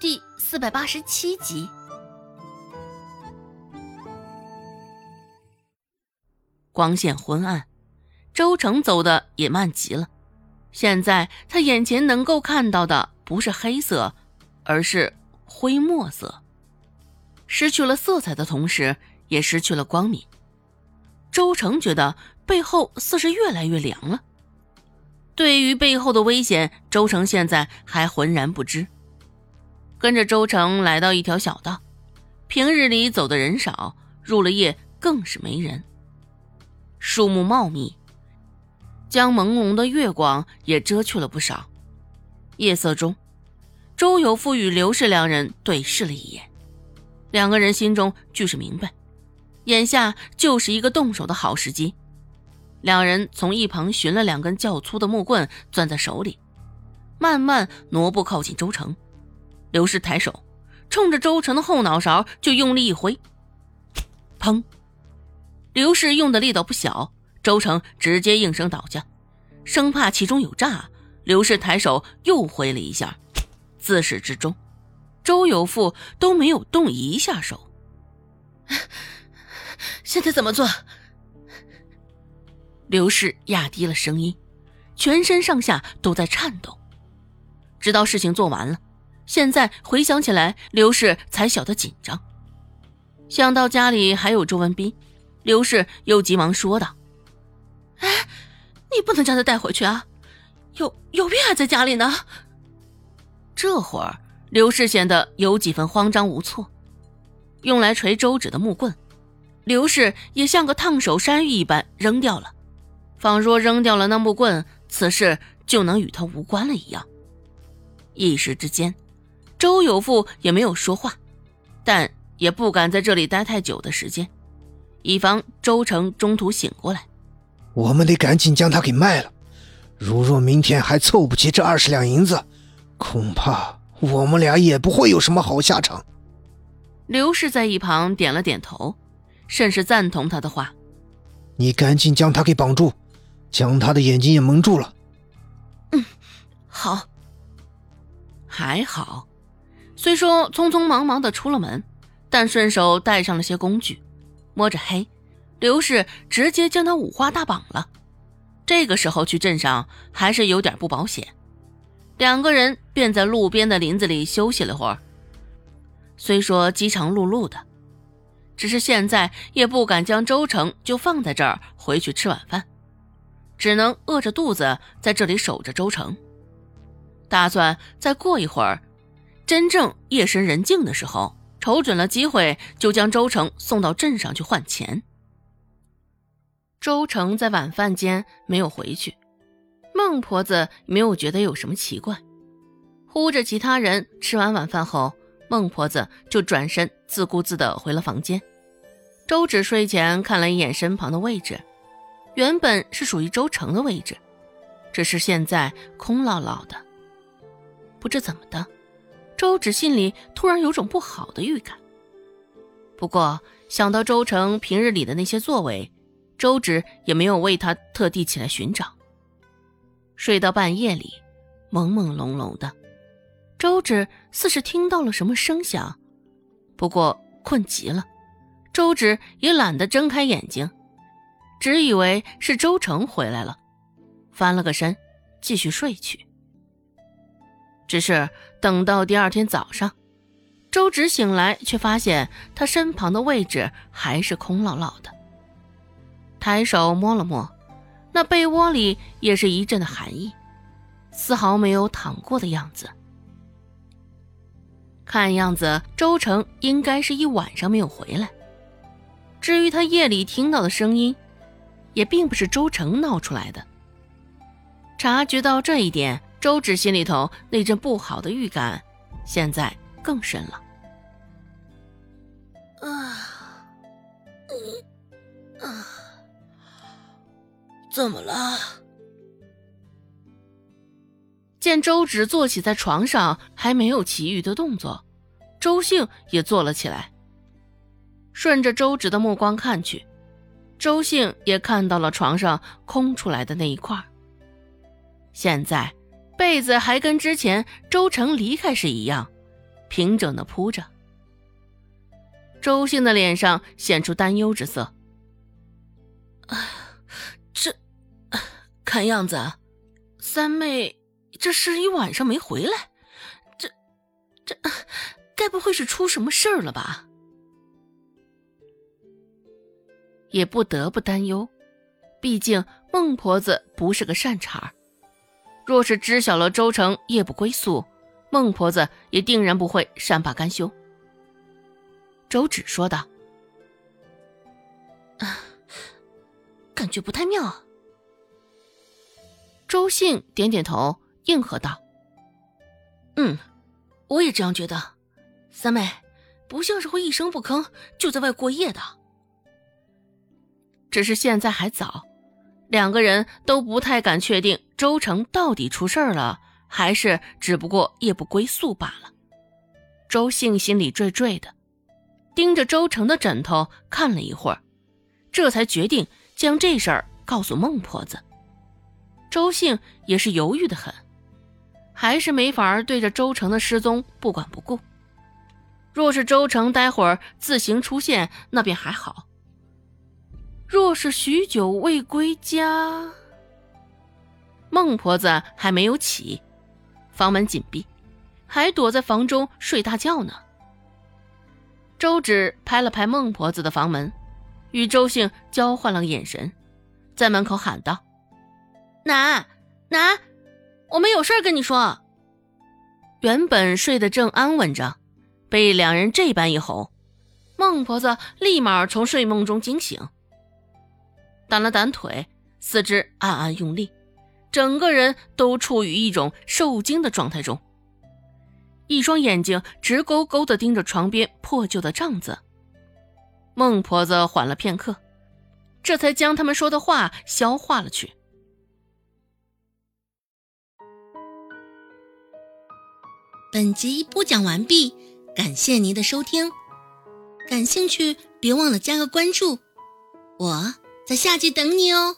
第四百八十七集。光线昏暗，周成走的也慢极了。现在他眼前能够看到的不是黑色，而是灰墨色。失去了色彩的同时，也失去了光明。周成觉得背后似是越来越凉了。对于背后的危险，周成现在还浑然不知。跟着周成来到一条小道，平日里走的人少，入了夜更是没人。树木茂密，将朦胧的月光也遮去了不少。夜色中，周有富与刘氏两人对视了一眼，两个人心中俱是明白，眼下就是一个动手的好时机。两人从一旁寻了两根较粗的木棍，攥在手里，慢慢挪步靠近周成。刘氏抬手，冲着周成的后脑勺就用力一挥，砰！刘氏用的力道不小，周成直接应声倒下。生怕其中有诈，刘氏抬手又挥了一下。自始至终，周有富都没有动一下手。现在怎么做？刘氏压低了声音，全身上下都在颤抖。直到事情做完了，现在回想起来，刘氏才晓得紧张。想到家里还有周文斌，刘氏又急忙说道：“哎，你不能将他带回去啊！有有病还在家里呢。”这会儿，刘氏显得有几分慌张无措。用来锤周芷的木棍，刘氏也像个烫手山芋一般扔掉了。仿若扔掉了那木棍，此事就能与他无关了一样。一时之间，周有富也没有说话，但也不敢在这里待太久的时间，以防周成中途醒过来。我们得赶紧将他给卖了。如若明天还凑不齐这二十两银子，恐怕我们俩也不会有什么好下场。刘氏在一旁点了点头，甚是赞同他的话。你赶紧将他给绑住。将他的眼睛也蒙住了。嗯，好。还好，虽说匆匆忙忙的出了门，但顺手带上了些工具。摸着黑，刘氏直接将他五花大绑了。这个时候去镇上还是有点不保险。两个人便在路边的林子里休息了会儿。虽说饥肠辘辘的，只是现在也不敢将周成就放在这儿回去吃晚饭。只能饿着肚子在这里守着周成，打算再过一会儿，真正夜深人静的时候，瞅准了机会就将周成送到镇上去换钱。周成在晚饭间没有回去，孟婆子没有觉得有什么奇怪，呼着其他人吃完晚饭后，孟婆子就转身自顾自的回了房间。周芷睡前看了一眼身旁的位置。原本是属于周成的位置，只是现在空落落的。不知怎么的，周芷心里突然有种不好的预感。不过想到周成平日里的那些作为，周芷也没有为他特地起来寻找。睡到半夜里，朦朦胧胧的，周芷似是听到了什么声响，不过困极了，周芷也懒得睁开眼睛。只以为是周成回来了，翻了个身，继续睡去。只是等到第二天早上，周芷醒来，却发现他身旁的位置还是空落落的。抬手摸了摸，那被窝里也是一阵的寒意，丝毫没有躺过的样子。看样子，周成应该是一晚上没有回来。至于他夜里听到的声音，也并不是周成闹出来的。察觉到这一点，周芷心里头那阵不好的预感，现在更深了。啊，啊，怎么了？见周芷坐起在床上，还没有其余的动作，周兴也坐了起来，顺着周芷的目光看去。周兴也看到了床上空出来的那一块。现在被子还跟之前周成离开时一样，平整的铺着。周信的脸上显出担忧之色。这，看样子，三妹这是一晚上没回来，这，这，该不会是出什么事儿了吧？也不得不担忧，毕竟孟婆子不是个善茬儿。若是知晓了周成夜不归宿，孟婆子也定然不会善罢甘休。周芷说道：“啊，感觉不太妙。”周信点点头，应和道：“嗯，我也这样觉得。三妹不像是会一声不吭就在外过夜的。只是现在还早，两个人都不太敢确定周成到底出事儿了，还是只不过夜不归宿罢了。周信心里惴惴的。”盯着周成的枕头看了一会儿，这才决定将这事儿告诉孟婆子。周兴也是犹豫的很，还是没法对着周成的失踪不管不顾。若是周成待会儿自行出现，那便还好；若是许久未归家，孟婆子还没有起，房门紧闭，还躲在房中睡大觉呢。周芷拍了拍孟婆子的房门，与周兴交换了个眼神，在门口喊道：“奶奶，我们有事跟你说。”原本睡得正安稳着，被两人这般一吼，孟婆子立马从睡梦中惊醒，掸了掸腿，四肢暗暗用力，整个人都处于一种受惊的状态中。一双眼睛直勾勾地盯着床边破旧的帐子。孟婆子缓了片刻，这才将他们说的话消化了去。本集播讲完毕，感谢您的收听。感兴趣，别忘了加个关注，我在下集等你哦。